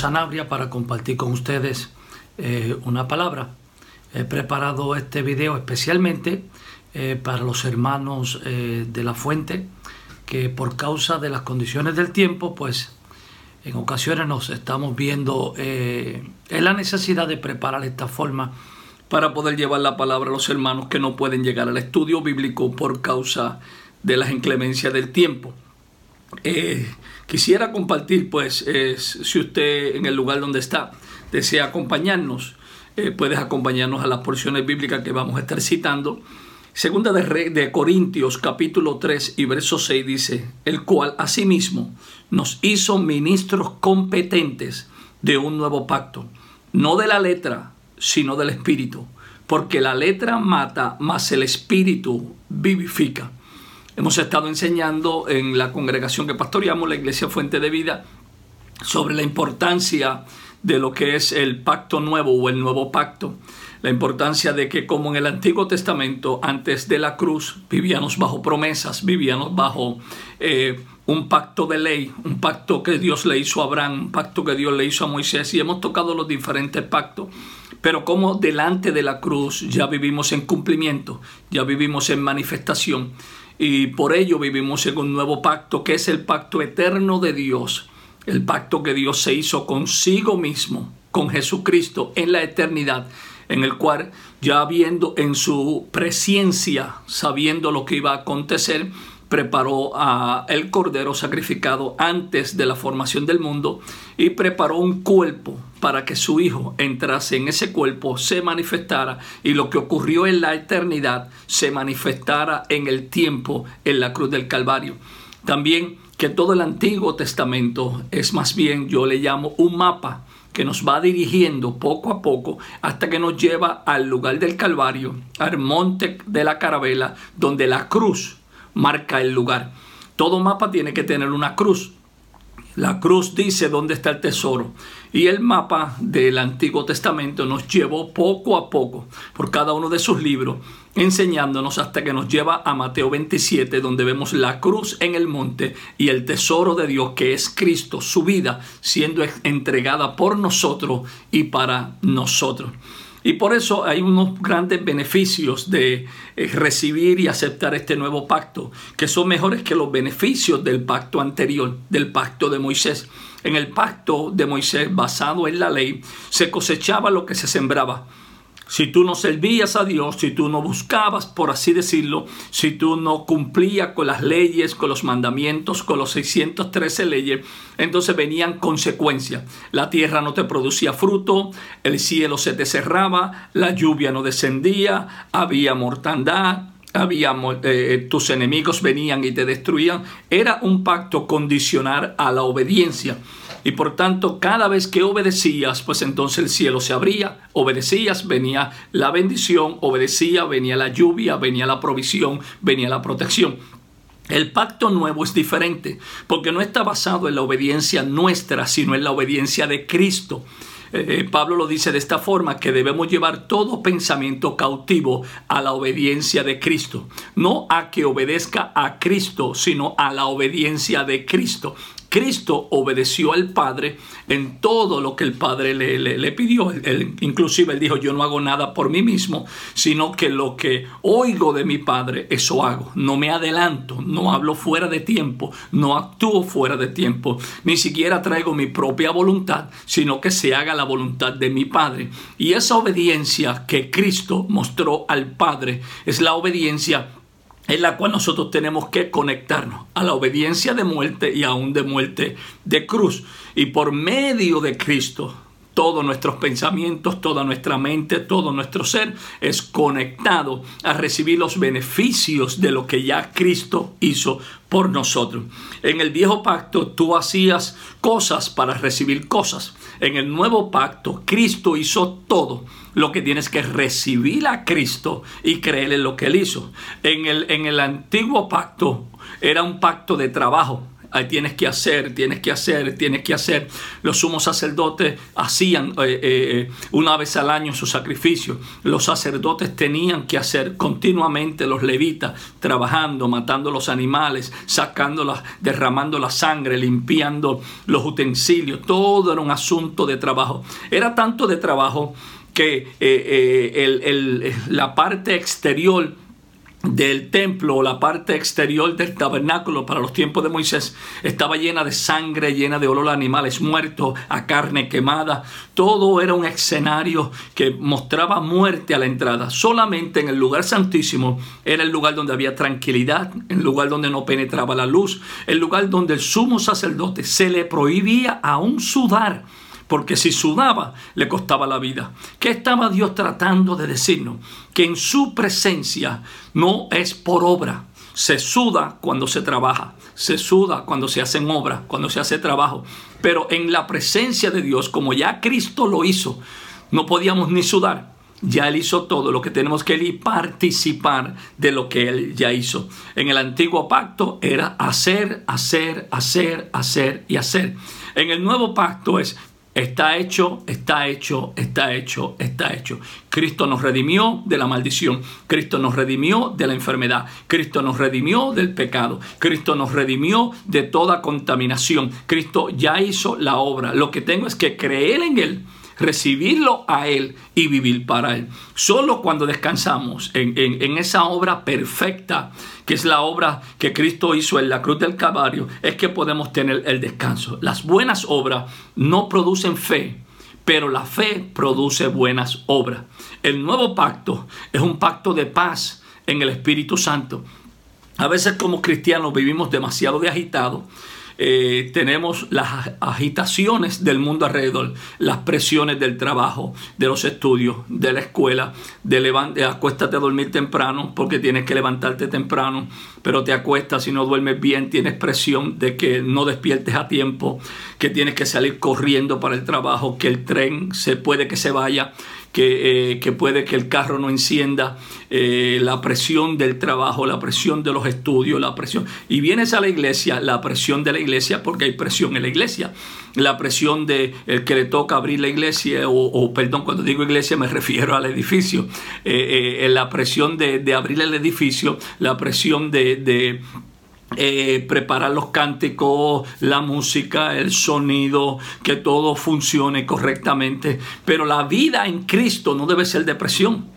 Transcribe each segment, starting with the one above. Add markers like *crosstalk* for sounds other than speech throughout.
Sanabria para compartir con ustedes eh, una palabra. He preparado este video especialmente eh, para los hermanos eh, de la fuente que por causa de las condiciones del tiempo, pues en ocasiones nos estamos viendo en la necesidad de preparar esta forma para poder llevar la palabra a los hermanos que no pueden llegar al estudio bíblico por causa de las inclemencias del tiempo. Quisiera compartir, pues, si usted en el lugar donde está desea acompañarnos, eh, puedes acompañarnos a las porciones bíblicas que vamos a estar citando. Segunda de, de Corintios capítulo 3 y verso 6 dice, el cual asimismo nos hizo ministros competentes de un nuevo pacto, no de la letra, sino del espíritu, porque la letra mata, mas el espíritu vivifica. Hemos estado enseñando en la congregación que pastoreamos, la Iglesia Fuente de Vida, sobre la importancia de lo que es el pacto nuevo o el nuevo pacto. La importancia de que como en el Antiguo Testamento, antes de la cruz, vivíamos bajo promesas, vivíamos bajo eh, un pacto de ley, un pacto que Dios le hizo a Abraham, un pacto que Dios le hizo a Moisés, y hemos tocado los diferentes pactos. Pero como delante de la cruz ya vivimos en cumplimiento, ya vivimos en manifestación y por ello vivimos en un nuevo pacto que es el pacto eterno de Dios, el pacto que Dios se hizo consigo mismo, con Jesucristo en la eternidad, en el cual ya viendo en su presencia, sabiendo lo que iba a acontecer, preparó a el cordero sacrificado antes de la formación del mundo y preparó un cuerpo para que su hijo entrase en ese cuerpo, se manifestara y lo que ocurrió en la eternidad se manifestara en el tiempo en la cruz del Calvario. También que todo el Antiguo Testamento es más bien, yo le llamo un mapa que nos va dirigiendo poco a poco hasta que nos lleva al lugar del Calvario, al monte de la carabela, donde la cruz marca el lugar. Todo mapa tiene que tener una cruz. La cruz dice dónde está el tesoro. Y el mapa del Antiguo Testamento nos llevó poco a poco por cada uno de sus libros, enseñándonos hasta que nos lleva a Mateo 27, donde vemos la cruz en el monte y el tesoro de Dios, que es Cristo, su vida, siendo entregada por nosotros y para nosotros. Y por eso hay unos grandes beneficios de eh, recibir y aceptar este nuevo pacto, que son mejores que los beneficios del pacto anterior, del pacto de Moisés. En el pacto de Moisés, basado en la ley, se cosechaba lo que se sembraba. Si tú no servías a Dios, si tú no buscabas, por así decirlo, si tú no cumplías con las leyes, con los mandamientos, con los 613 leyes, entonces venían consecuencias. La tierra no te producía fruto, el cielo se te cerraba, la lluvia no descendía, había mortandad, había, eh, tus enemigos venían y te destruían. Era un pacto condicional a la obediencia. Y por tanto, cada vez que obedecías, pues entonces el cielo se abría, obedecías, venía la bendición, obedecía, venía la lluvia, venía la provisión, venía la protección. El pacto nuevo es diferente porque no está basado en la obediencia nuestra, sino en la obediencia de Cristo. Eh, eh, Pablo lo dice de esta forma, que debemos llevar todo pensamiento cautivo a la obediencia de Cristo. No a que obedezca a Cristo, sino a la obediencia de Cristo. Cristo obedeció al Padre en todo lo que el Padre le, pidió. Inclusive él dijo, yo no hago nada por mí mismo, sino que lo que oigo de mi Padre, eso hago. No me adelanto, no hablo fuera de tiempo, no actúo fuera de tiempo, ni siquiera traigo mi propia voluntad, sino que se haga la voluntad de mi Padre. Y esa obediencia que Cristo mostró al Padre es la obediencia en la cual nosotros tenemos que conectarnos a la obediencia de muerte y aún de muerte de cruz. Y por medio de Cristo, todos nuestros pensamientos, toda nuestra mente, todo nuestro ser es conectado a recibir los beneficios de lo que ya Cristo hizo por nosotros. En el viejo pacto tú hacías cosas para recibir cosas. En el nuevo pacto Cristo hizo todo lo que tienes que recibir a Cristo y creer en lo que Él hizo. En el, en el antiguo pacto era un pacto de trabajo. Tienes que hacer, tienes que hacer, tienes que hacer. Los sumos sacerdotes hacían eh, eh, una vez al año su sacrificio. Los sacerdotes tenían que hacer continuamente los levitas, trabajando, matando los animales, sacándolas, derramando la sangre, limpiando los utensilios. Todo era un asunto de trabajo. Era tanto de trabajo que eh, la parte exterior del templo o la parte exterior del tabernáculo para los tiempos de Moisés estaba llena de sangre, llena de olor a animales muertos, a carne quemada. Todo era un escenario que mostraba muerte a la entrada. Solamente en el lugar santísimo era el lugar donde había tranquilidad, el lugar donde no penetraba la luz, el lugar donde el sumo sacerdote se le prohibía aún sudar porque si sudaba le costaba la vida. ¿Qué estaba Dios tratando de decirnos? Que en su presencia no es por obra. Se suda cuando se trabaja, se suda cuando se hacen obras, cuando se hace trabajo. Pero en la presencia de Dios, como ya Cristo lo hizo, no podíamos ni sudar. Ya Él hizo todo lo que tenemos que ir participar de lo que Él ya hizo. En el antiguo pacto era hacer, hacer, hacer, hacer y hacer. En el nuevo pacto es Está hecho, está hecho, está hecho, está hecho. Cristo nos redimió de la maldición. Cristo nos redimió de la enfermedad. Cristo nos redimió del pecado. Cristo nos redimió de toda contaminación. Cristo ya hizo la obra. Lo que tengo es que creer en Él recibirlo a Él y vivir para Él. Solo cuando descansamos en, esa obra perfecta, que es la obra que Cristo hizo en la cruz del Calvario, es que podemos tener el descanso. Las buenas obras no producen fe, pero la fe produce buenas obras. El nuevo pacto es un pacto de paz en el Espíritu Santo. A veces como cristianos vivimos demasiado de agitados eh, tenemos las agitaciones del mundo alrededor, las presiones del trabajo, de los estudios, de la escuela, de, levante, acuéstate a dormir temprano porque tienes que levantarte temprano, pero te acuestas y no duermes bien, tienes presión de que no despiertes a tiempo, que tienes que salir corriendo para el trabajo, que el tren se puede que se vaya eh, que, puede que el carro no encienda, eh, la presión del trabajo, la presión de los estudios, la presión. Y vienes a la iglesia, la presión de la iglesia, porque hay presión en la iglesia. La presión de el que le toca abrir la iglesia, o, perdón, cuando digo iglesia me refiero al edificio. Eh, la presión de, de, abrir el edificio, la presión de eh, preparar los cánticos, la música, el sonido, que todo funcione correctamente. Pero la vida en Cristo no debe ser depresión.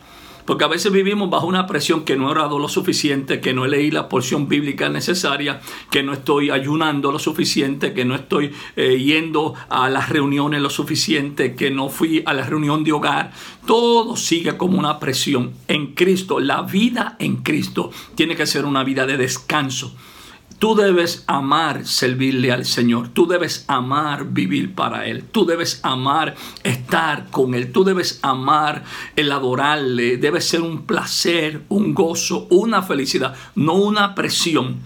Porque a veces vivimos bajo una presión que no he orado lo suficiente, que no he leído la porción bíblica necesaria, que no estoy ayunando lo suficiente, que no estoy eh, yendo a las reuniones lo suficiente, que no fui a la reunión de hogar. Todo sigue como una presión. En Cristo, la vida en Cristo tiene que ser una vida de descanso Tú debes amar servirle al Señor. Tú debes amar vivir para Él. Tú debes amar estar con Él. Tú debes amar el adorarle. Debe ser un placer, un gozo, una felicidad, no una presión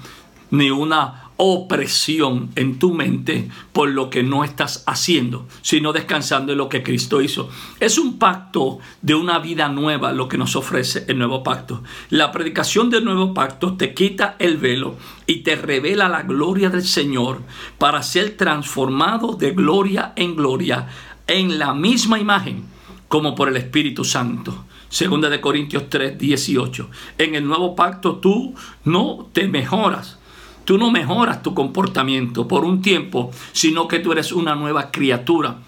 ni una opresión en tu mente por lo que no estás haciendo, sino descansando en lo que Cristo hizo. Es un pacto de una vida nueva lo que nos ofrece el nuevo pacto. La predicación del nuevo pacto te quita el velo y te revela la gloria del Señor para ser transformado de gloria en gloria en la misma imagen como por el Espíritu Santo. Segunda de Corintios 3, 18. En el nuevo pacto tú no te mejoras Tú no mejoras tu comportamiento por un tiempo, sino que tú eres una nueva criatura.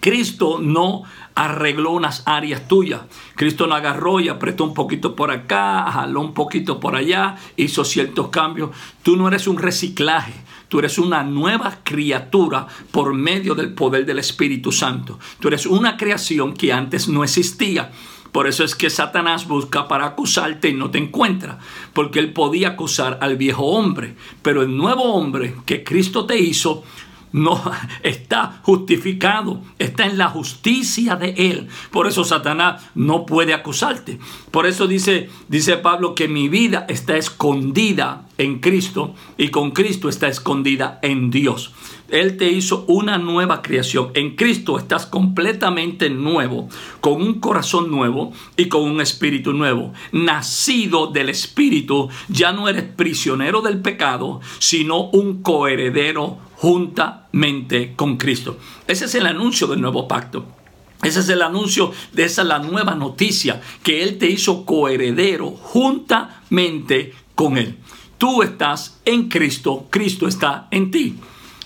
Cristo no arregló unas áreas tuyas. Cristo no agarró y apretó un poquito por acá, jaló un poquito por allá, hizo ciertos cambios. Tú no eres un reciclaje. Tú eres una nueva criatura por medio del poder del Espíritu Santo. Tú eres una creación que antes no existía. Por eso es que Satanás busca para acusarte y no te encuentra, porque él podía acusar al viejo hombre, pero el nuevo hombre que Cristo te hizo no *laughs* está justificado, está en la justicia de él. Por eso Satanás no puede acusarte. Por eso dice dice Pablo que mi vida está escondida en Cristo y con Cristo está escondida en Dios. Él te hizo una nueva creación. En Cristo estás completamente nuevo, con un corazón nuevo y con un espíritu nuevo. Nacido del espíritu, ya no eres prisionero del pecado, sino un coheredero juntamente con Cristo. Ese es el anuncio del nuevo pacto. Ese es el anuncio de esa la nueva noticia, que Él te hizo coheredero juntamente con Él. Tú estás en Cristo, Cristo está en ti.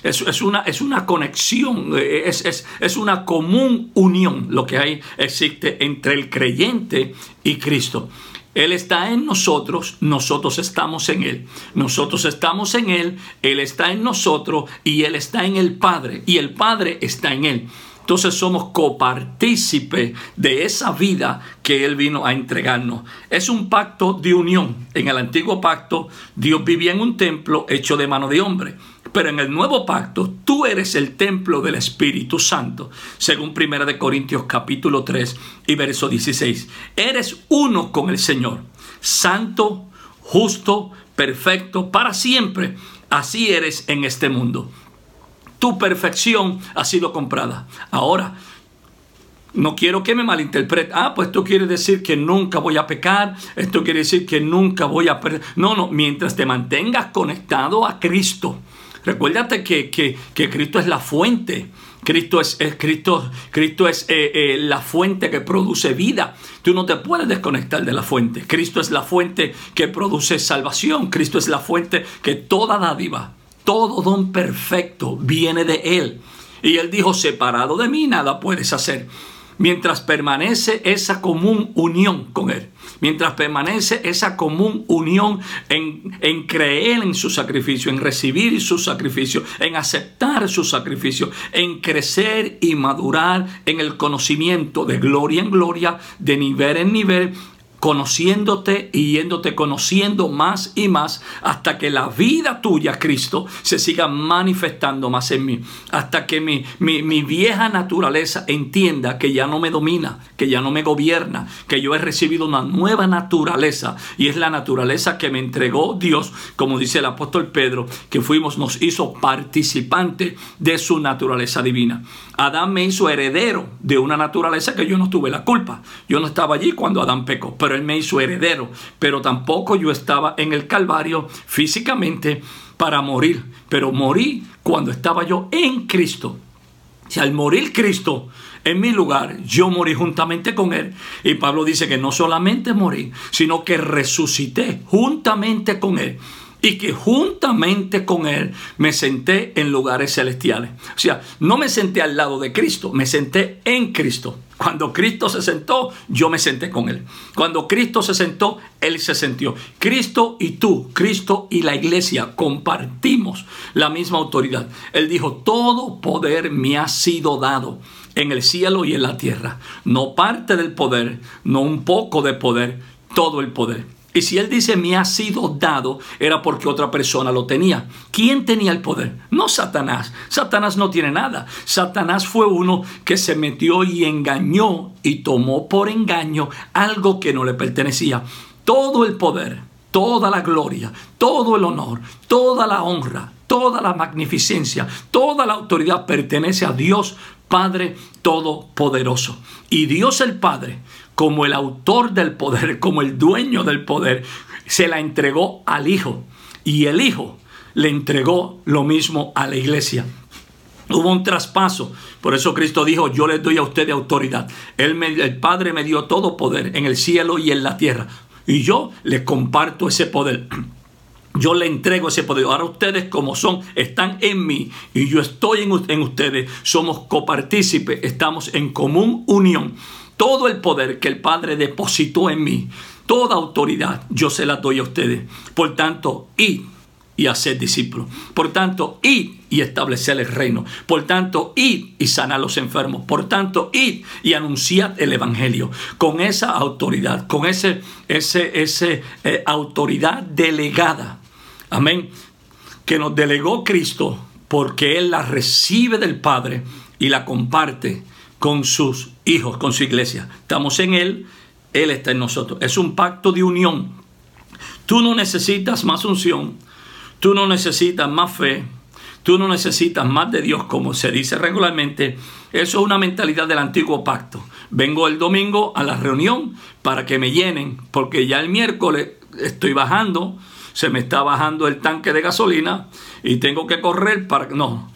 Es, una, es una conexión, es, es, una común unión lo que hay, existe entre el creyente y Cristo. Él está en nosotros, nosotros estamos en Él. Nosotros estamos en Él, Él está en nosotros y Él está en el Padre y el Padre está en Él. Entonces somos copartícipes de esa vida que Él vino a entregarnos. Es un pacto de unión. En el antiguo pacto Dios vivía en un templo hecho de mano de hombre. Pero en el nuevo pacto tú eres el templo del Espíritu Santo, según 1 de Corintios capítulo 3 y verso 16. Eres uno con el Señor, santo, justo, perfecto, para siempre. Así eres en este mundo. Tu perfección ha sido comprada. Ahora, no quiero que me malinterprete. Ah, pues esto quiere decir que nunca voy a pecar. Esto quiere decir que nunca voy a perder. No, no, mientras te mantengas conectado a Cristo. Recuérdate que, Cristo es la fuente. Cristo es, Cristo, Cristo es eh, eh, la fuente que produce vida. Tú no te puedes desconectar de la fuente. Cristo es la fuente que produce salvación. Cristo es la fuente que toda dádiva todo don perfecto viene de Él. Y Él dijo, separado de mí nada puedes hacer. Mientras permanece esa común unión con Él. Mientras permanece esa común unión en, en creer en su sacrificio, en recibir su sacrificio, en aceptar su sacrificio, en crecer y madurar en el conocimiento de gloria en gloria, de nivel en nivel, conociéndote y yéndote conociendo más y más hasta que la vida tuya, Cristo, se siga manifestando más en mí. Hasta que mi, mi, vieja naturaleza entienda que ya no me domina, que ya no me gobierna, que yo he recibido una nueva naturaleza y es la naturaleza que me entregó Dios, como dice el apóstol Pedro, que fuimos, nos hizo participante de su naturaleza divina. Adán me hizo heredero de una naturaleza que yo no tuve la culpa. Yo no estaba allí cuando Adán pecó, él me hizo heredero. Pero tampoco yo estaba en el Calvario físicamente para morir, pero morí cuando estaba yo en Cristo. Si al morir Cristo en mi lugar, yo morí juntamente con Él. Y Pablo dice que no solamente morí, sino que resucité juntamente con Él y que juntamente con Él me senté en lugares celestiales. O sea, no me senté al lado de Cristo, me senté en Cristo. Cuando Cristo se sentó, yo me senté con Él. Cuando Cristo se sentó, Él se sentió. Cristo y tú, Cristo y la iglesia compartimos la misma autoridad. Él dijo, todo poder me ha sido dado en el cielo y en la tierra. No parte del poder, no un poco de poder, todo el poder. Y si él dice me ha sido dado, era porque otra persona lo tenía. ¿Quién tenía el poder? No Satanás. Satanás no tiene nada. Satanás fue uno que se metió y engañó y tomó por engaño algo que no le pertenecía. Todo el poder, toda la gloria, todo el honor, toda la honra, toda la magnificencia, toda la autoridad pertenece a Dios Padre Todopoderoso. Y Dios el Padre como el autor del poder, *laughs* como el dueño del poder, se la entregó al Hijo. Y el Hijo le entregó lo mismo a la iglesia. Hubo un traspaso. Por eso Cristo dijo, yo les doy a ustedes autoridad. El Padre me dio todo poder en el cielo y en la tierra. Y yo les comparto ese poder. *clears throat* Yo le entrego ese poder. Ahora ustedes como son, están en mí y yo estoy en, en ustedes. Somos copartícipes, estamos en común unión todo el poder que el Padre depositó en mí, toda autoridad, yo se la doy a ustedes. Por tanto, id y hacer discípulos. Por tanto, id y establecer el reino. Por tanto, id y sanar a los enfermos. Por tanto, id y anunciad el evangelio. Con esa autoridad, con ese, ese, ese eh, autoridad delegada. Amén. Que nos delegó Cristo porque Él la recibe del Padre y la comparte con sus hijos, con su iglesia. Estamos en Él, Él está en nosotros. Es un pacto de unión. Tú no necesitas más unción, tú no necesitas más fe, tú no necesitas más de Dios, como se dice regularmente. Eso es una mentalidad del antiguo pacto. Vengo el domingo a la reunión para que me llenen, porque ya el miércoles estoy bajando, se me está bajando el tanque de gasolina y tengo que correr para... No,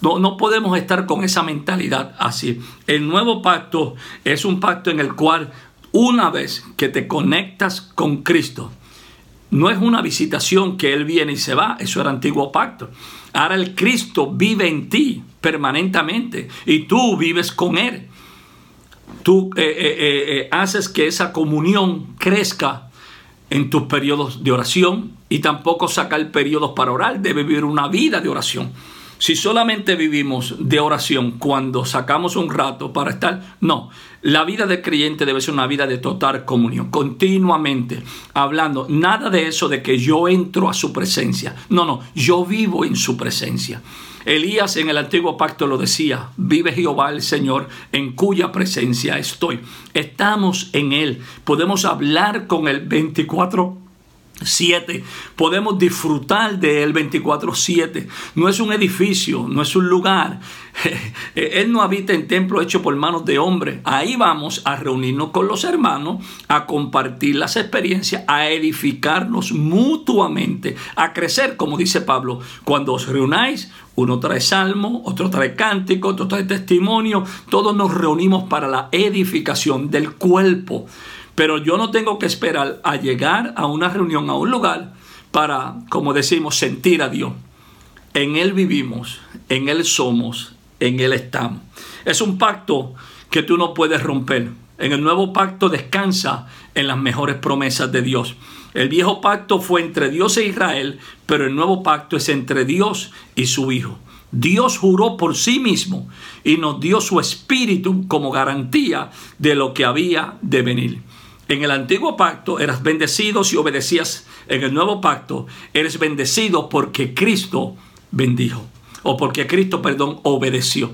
no, no podemos estar con esa mentalidad así. El nuevo pacto es un pacto en el cual una vez que te conectas con Cristo, no es una visitación que Él viene y se va, eso era antiguo pacto. Ahora el Cristo vive en ti permanentemente y tú vives con Él. Tú eh, eh, eh, haces que esa comunión crezca en tus periodos de oración y tampoco sacar periodos para orar, debe vivir una vida de oración. Si solamente vivimos de oración cuando sacamos un rato para estar, no. La vida del creyente debe ser una vida de total comunión, continuamente hablando. Nada de eso de que yo entro a su presencia. No, no, yo vivo en su presencia. Elías en el antiguo pacto lo decía, vive Jehová el Señor en cuya presencia estoy. Estamos en Él, podemos hablar con el 24 7. Podemos disfrutar de él 24-7. No es un edificio, no es un lugar. *laughs* Él no habita en templo hecho por manos de hombre. Ahí vamos a reunirnos con los hermanos, a compartir las experiencias, a edificarnos mutuamente, a crecer, como dice Pablo. Cuando os reunáis, uno trae salmo, otro trae cántico, otro trae testimonio. Todos nos reunimos para la edificación del cuerpo. Pero yo no tengo que esperar a llegar a una reunión, a un lugar, para, como decimos, sentir a Dios. En Él vivimos, en Él somos, en Él estamos. Es un pacto que tú no puedes romper. En el nuevo pacto descansa en las mejores promesas de Dios. El viejo pacto fue entre Dios e Israel, pero el nuevo pacto es entre Dios y su Hijo. Dios juró por sí mismo y nos dio su espíritu como garantía de lo que había de venir. En el antiguo pacto eras bendecido si obedecías. En el nuevo pacto eres bendecido porque Cristo bendijo. O porque Cristo, perdón, obedeció.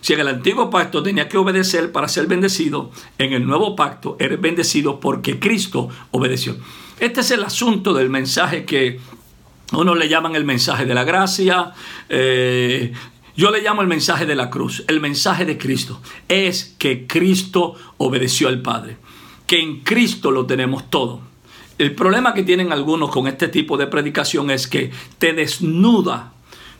Si en el antiguo pacto tenía que obedecer para ser bendecido, en el nuevo pacto eres bendecido porque Cristo obedeció. Este es el asunto del mensaje que uno le llaman el mensaje de la gracia. Eh, yo le llamo el mensaje de la cruz. El mensaje de Cristo es que Cristo obedeció al Padre que en Cristo lo tenemos todo. El problema que tienen algunos con este tipo de predicación es que te desnuda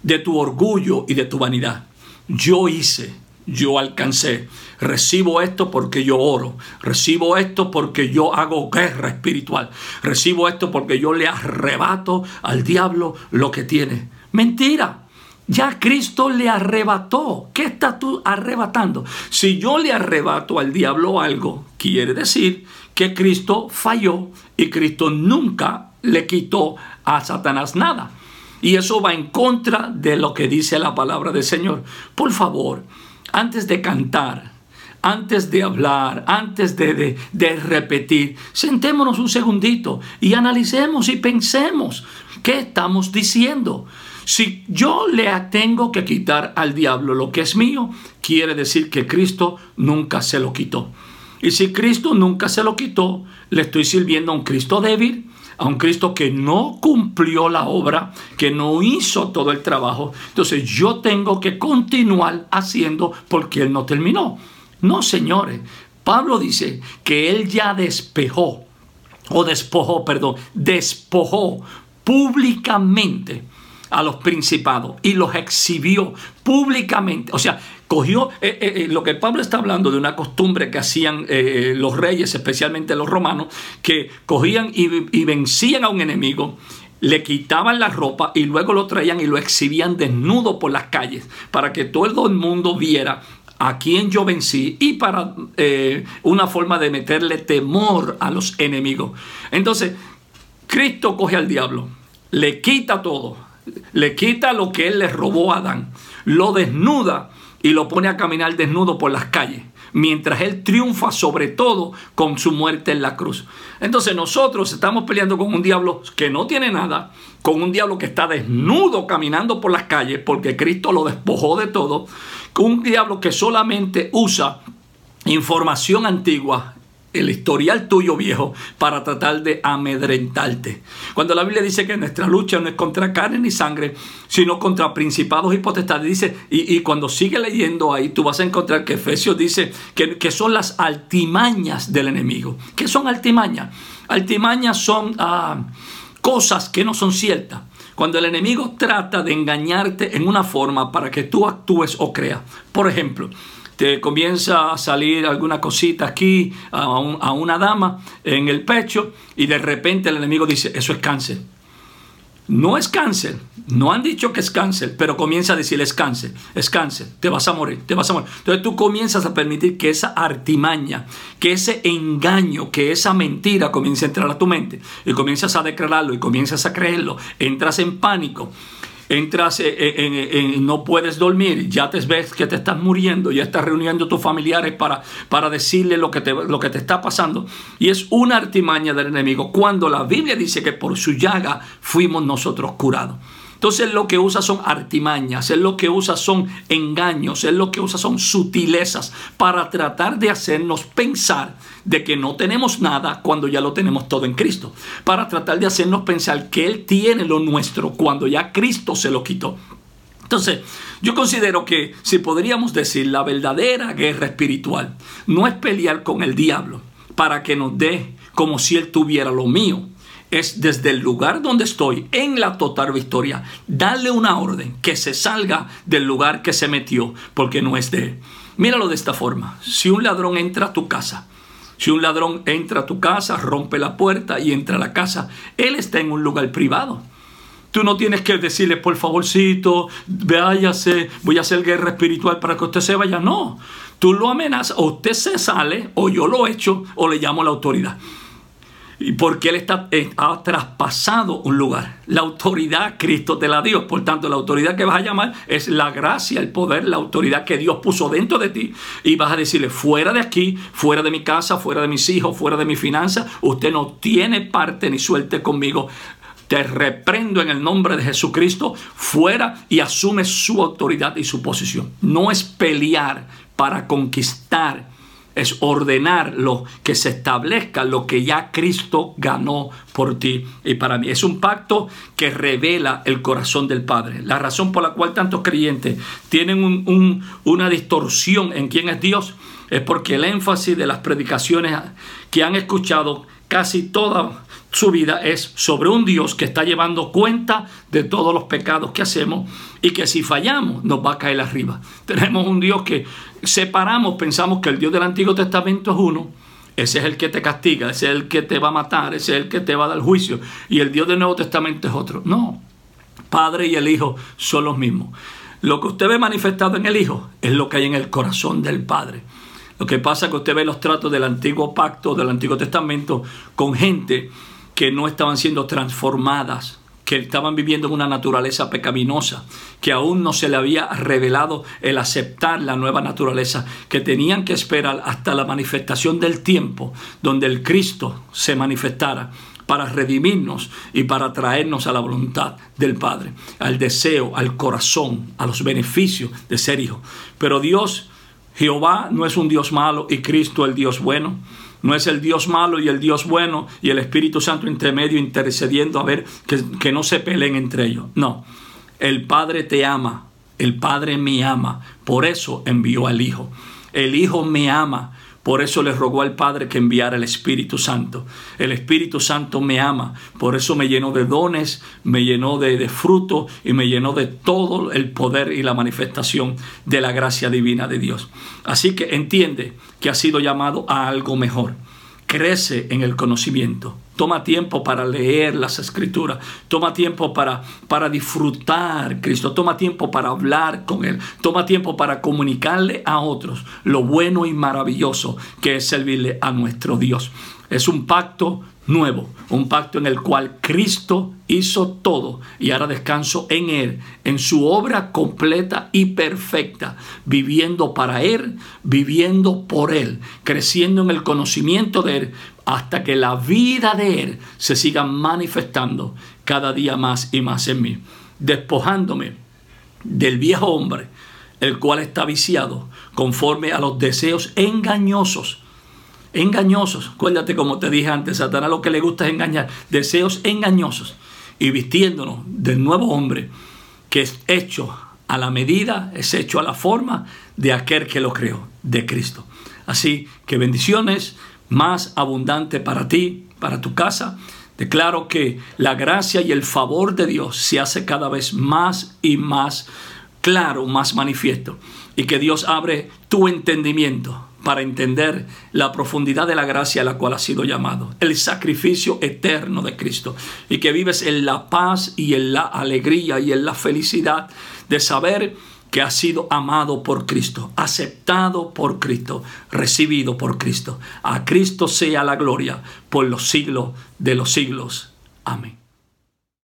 de tu orgullo y de tu vanidad. Yo hice, yo alcancé, recibo esto porque yo oro, recibo esto porque yo hago guerra espiritual, recibo esto porque yo le arrebato al diablo lo que tiene. Mentira. Ya Cristo le arrebató. ¿Qué estás tú arrebatando? Si yo le arrebato al diablo algo, quiere decir que Cristo falló y Cristo nunca le quitó a Satanás nada. Y eso va en contra de lo que dice la palabra del Señor. Por favor, antes de cantar, antes de hablar, antes de, de, de, repetir, sentémonos un segundito y analicemos y pensemos qué estamos diciendo. Si yo le tengo que quitar al diablo lo que es mío, quiere decir que Cristo nunca se lo quitó. Y si Cristo nunca se lo quitó, le estoy sirviendo a un Cristo débil, a un Cristo que no cumplió la obra, que no hizo todo el trabajo. Entonces yo tengo que continuar haciendo porque Él no terminó. No, señores. Pablo dice que Él ya despejó, o despojó, perdón, despojó públicamente a los principados y los exhibió públicamente. O sea, cogió eh, eh, eh, lo que Pablo está hablando de una costumbre que hacían los reyes, especialmente los romanos, que cogían y, vencían a un enemigo le quitaban la ropa y luego lo traían y lo exhibían desnudo por las calles para que todo el mundo viera a quien yo vencí y para una forma de meterle temor a los enemigos. Entonces, Cristo coge al diablo, le quita todo, le quita lo que él le robó a Adán, lo desnuda y lo pone a caminar desnudo por las calles, mientras él triunfa sobre todo con su muerte en la cruz. Entonces nosotros estamos peleando con un diablo que no tiene nada, con un diablo que está desnudo caminando por las calles porque Cristo lo despojó de todo, con un diablo que solamente usa información antigua el historial tuyo viejo para tratar de amedrentarte. Cuando la Biblia dice que nuestra lucha no es contra carne ni sangre, sino contra principados y potestades, dice, y, cuando sigue leyendo ahí, tú vas a encontrar que Efesios dice que, que son las altimañas del enemigo. ¿Qué son altimañas? Altimañas son ah, cosas que no son ciertas. Cuando el enemigo trata de engañarte en una forma para que tú actúes o creas. Por ejemplo, te comienza a salir alguna cosita aquí a, a, una dama en el pecho y de repente el enemigo dice, eso es cáncer. No es cáncer, no han dicho que es cáncer, pero comienza a decir es cáncer, es cáncer, te vas a morir, te vas a morir. Entonces tú comienzas a permitir que esa artimaña, que ese engaño, que esa mentira comience a entrar a tu mente y comienzas a declararlo y comienzas a creerlo, entras en pánico entras en, no puedes dormir, ya te ves que te estás muriendo, ya estás reuniendo a tus familiares para, para decirle lo que, te, lo que te está pasando. Y es una artimaña del enemigo cuando la Biblia dice que por su llaga fuimos nosotros curados. Entonces lo que usa son artimañas, es lo que usa son engaños, es lo que usa son sutilezas para tratar de hacernos pensar de que no tenemos nada cuando ya lo tenemos todo en Cristo. Para tratar de hacernos pensar que Él tiene lo nuestro cuando ya Cristo se lo quitó. Entonces, yo considero que si podríamos decir la verdadera guerra espiritual no es pelear con el diablo para que nos dé como si él tuviera lo mío, es desde el lugar donde estoy, en la total victoria, darle una orden que se salga del lugar que se metió, porque no es de él. Míralo de esta forma. Si un ladrón entra a tu casa, si un ladrón entra a tu casa, rompe la puerta y entra a la casa, él está en un lugar privado. Tú no tienes que decirle, por favorcito, váyase, voy a hacer guerra espiritual para que usted se vaya. No, tú lo amenazas, o usted se sale, o yo lo echo, o le llamo a la autoridad. Y porque Él está, eh, ha traspasado un lugar. La autoridad Cristo te la dio. Por tanto, la autoridad que vas a llamar es la gracia, el poder, la autoridad que Dios puso dentro de ti. Y vas a decirle, fuera de aquí, fuera de mi casa, fuera de mis hijos, fuera de mi finanza, usted no tiene parte ni suerte conmigo. Te reprendo en el nombre de Jesucristo, fuera y asume su autoridad y su posición. No es pelear para conquistar es ordenar lo que se establezca, lo que ya Cristo ganó por ti y para mí. Es un pacto que revela el corazón del Padre. La razón por la cual tantos creyentes tienen una distorsión en quién es Dios es porque el énfasis de las predicaciones que han escuchado casi toda su vida es sobre un Dios que está llevando cuenta de todos los pecados que hacemos y que si fallamos nos va a caer arriba. Tenemos un Dios que separamos, pensamos que el Dios del Antiguo Testamento es uno, ese es el que te castiga, ese es el que te va a matar, ese es el que te va a dar juicio y el Dios del Nuevo Testamento es otro. No, Padre y el Hijo son los mismos. Lo que usted ve manifestado en el Hijo es lo que hay en el corazón del Padre. Lo que pasa es que usted ve los tratos del antiguo pacto, del Antiguo Testamento, con gente que no estaban siendo transformadas, que estaban viviendo en una naturaleza pecaminosa, que aún no se le había revelado el aceptar la nueva naturaleza, que tenían que esperar hasta la manifestación del tiempo, donde el Cristo se manifestara para redimirnos y para traernos a la voluntad del Padre, al deseo, al corazón, a los beneficios de ser hijo. Pero Dios Jehová no es un Dios malo y Cristo el Dios bueno. No es el Dios malo y el Dios bueno y el Espíritu Santo intermedio intercediendo a ver que, que no se peleen entre ellos. No, el Padre te ama, el Padre me ama, por eso envió al Hijo. El Hijo me ama, por eso le rogó al Padre que enviara el Espíritu Santo. El Espíritu Santo me ama. Por eso me llenó de dones, me llenó de, fruto y me llenó de todo el poder y la manifestación de la gracia divina de Dios. Así que entiende que ha sido llamado a algo mejor crece en el conocimiento. Toma tiempo para leer las escrituras. Toma tiempo para, para disfrutar Cristo. Toma tiempo para hablar con Él. Toma tiempo para comunicarle a otros lo bueno y maravilloso que es servirle a nuestro Dios. Es un pacto nuevo, un pacto en el cual Cristo hizo todo y ahora descanso en Él, en su obra completa y perfecta, viviendo para Él, viviendo por Él, creciendo en el conocimiento de Él, hasta que la vida de Él se siga manifestando cada día más y más en mí, despojándome del viejo hombre, el cual está viciado conforme a los deseos engañosos engañosos. Acuérdate como te dije antes, Satanás lo que le gusta es engañar. Deseos engañosos. Y vistiéndonos del nuevo hombre que es hecho a la medida, es hecho a la forma de aquel que lo creó, de Cristo. Así que bendiciones más abundante para ti, para tu casa. Declaro que la gracia y el favor de Dios se hace cada vez más y más claro, más manifiesto. Y que Dios abre tu entendimiento para entender la profundidad de la gracia a la cual has sido llamado, el sacrificio eterno de Cristo, y que vives en la paz y en la alegría y en la felicidad de saber que has sido amado por Cristo, aceptado por Cristo, recibido por Cristo. A Cristo sea la gloria por los siglos de los siglos. Amén.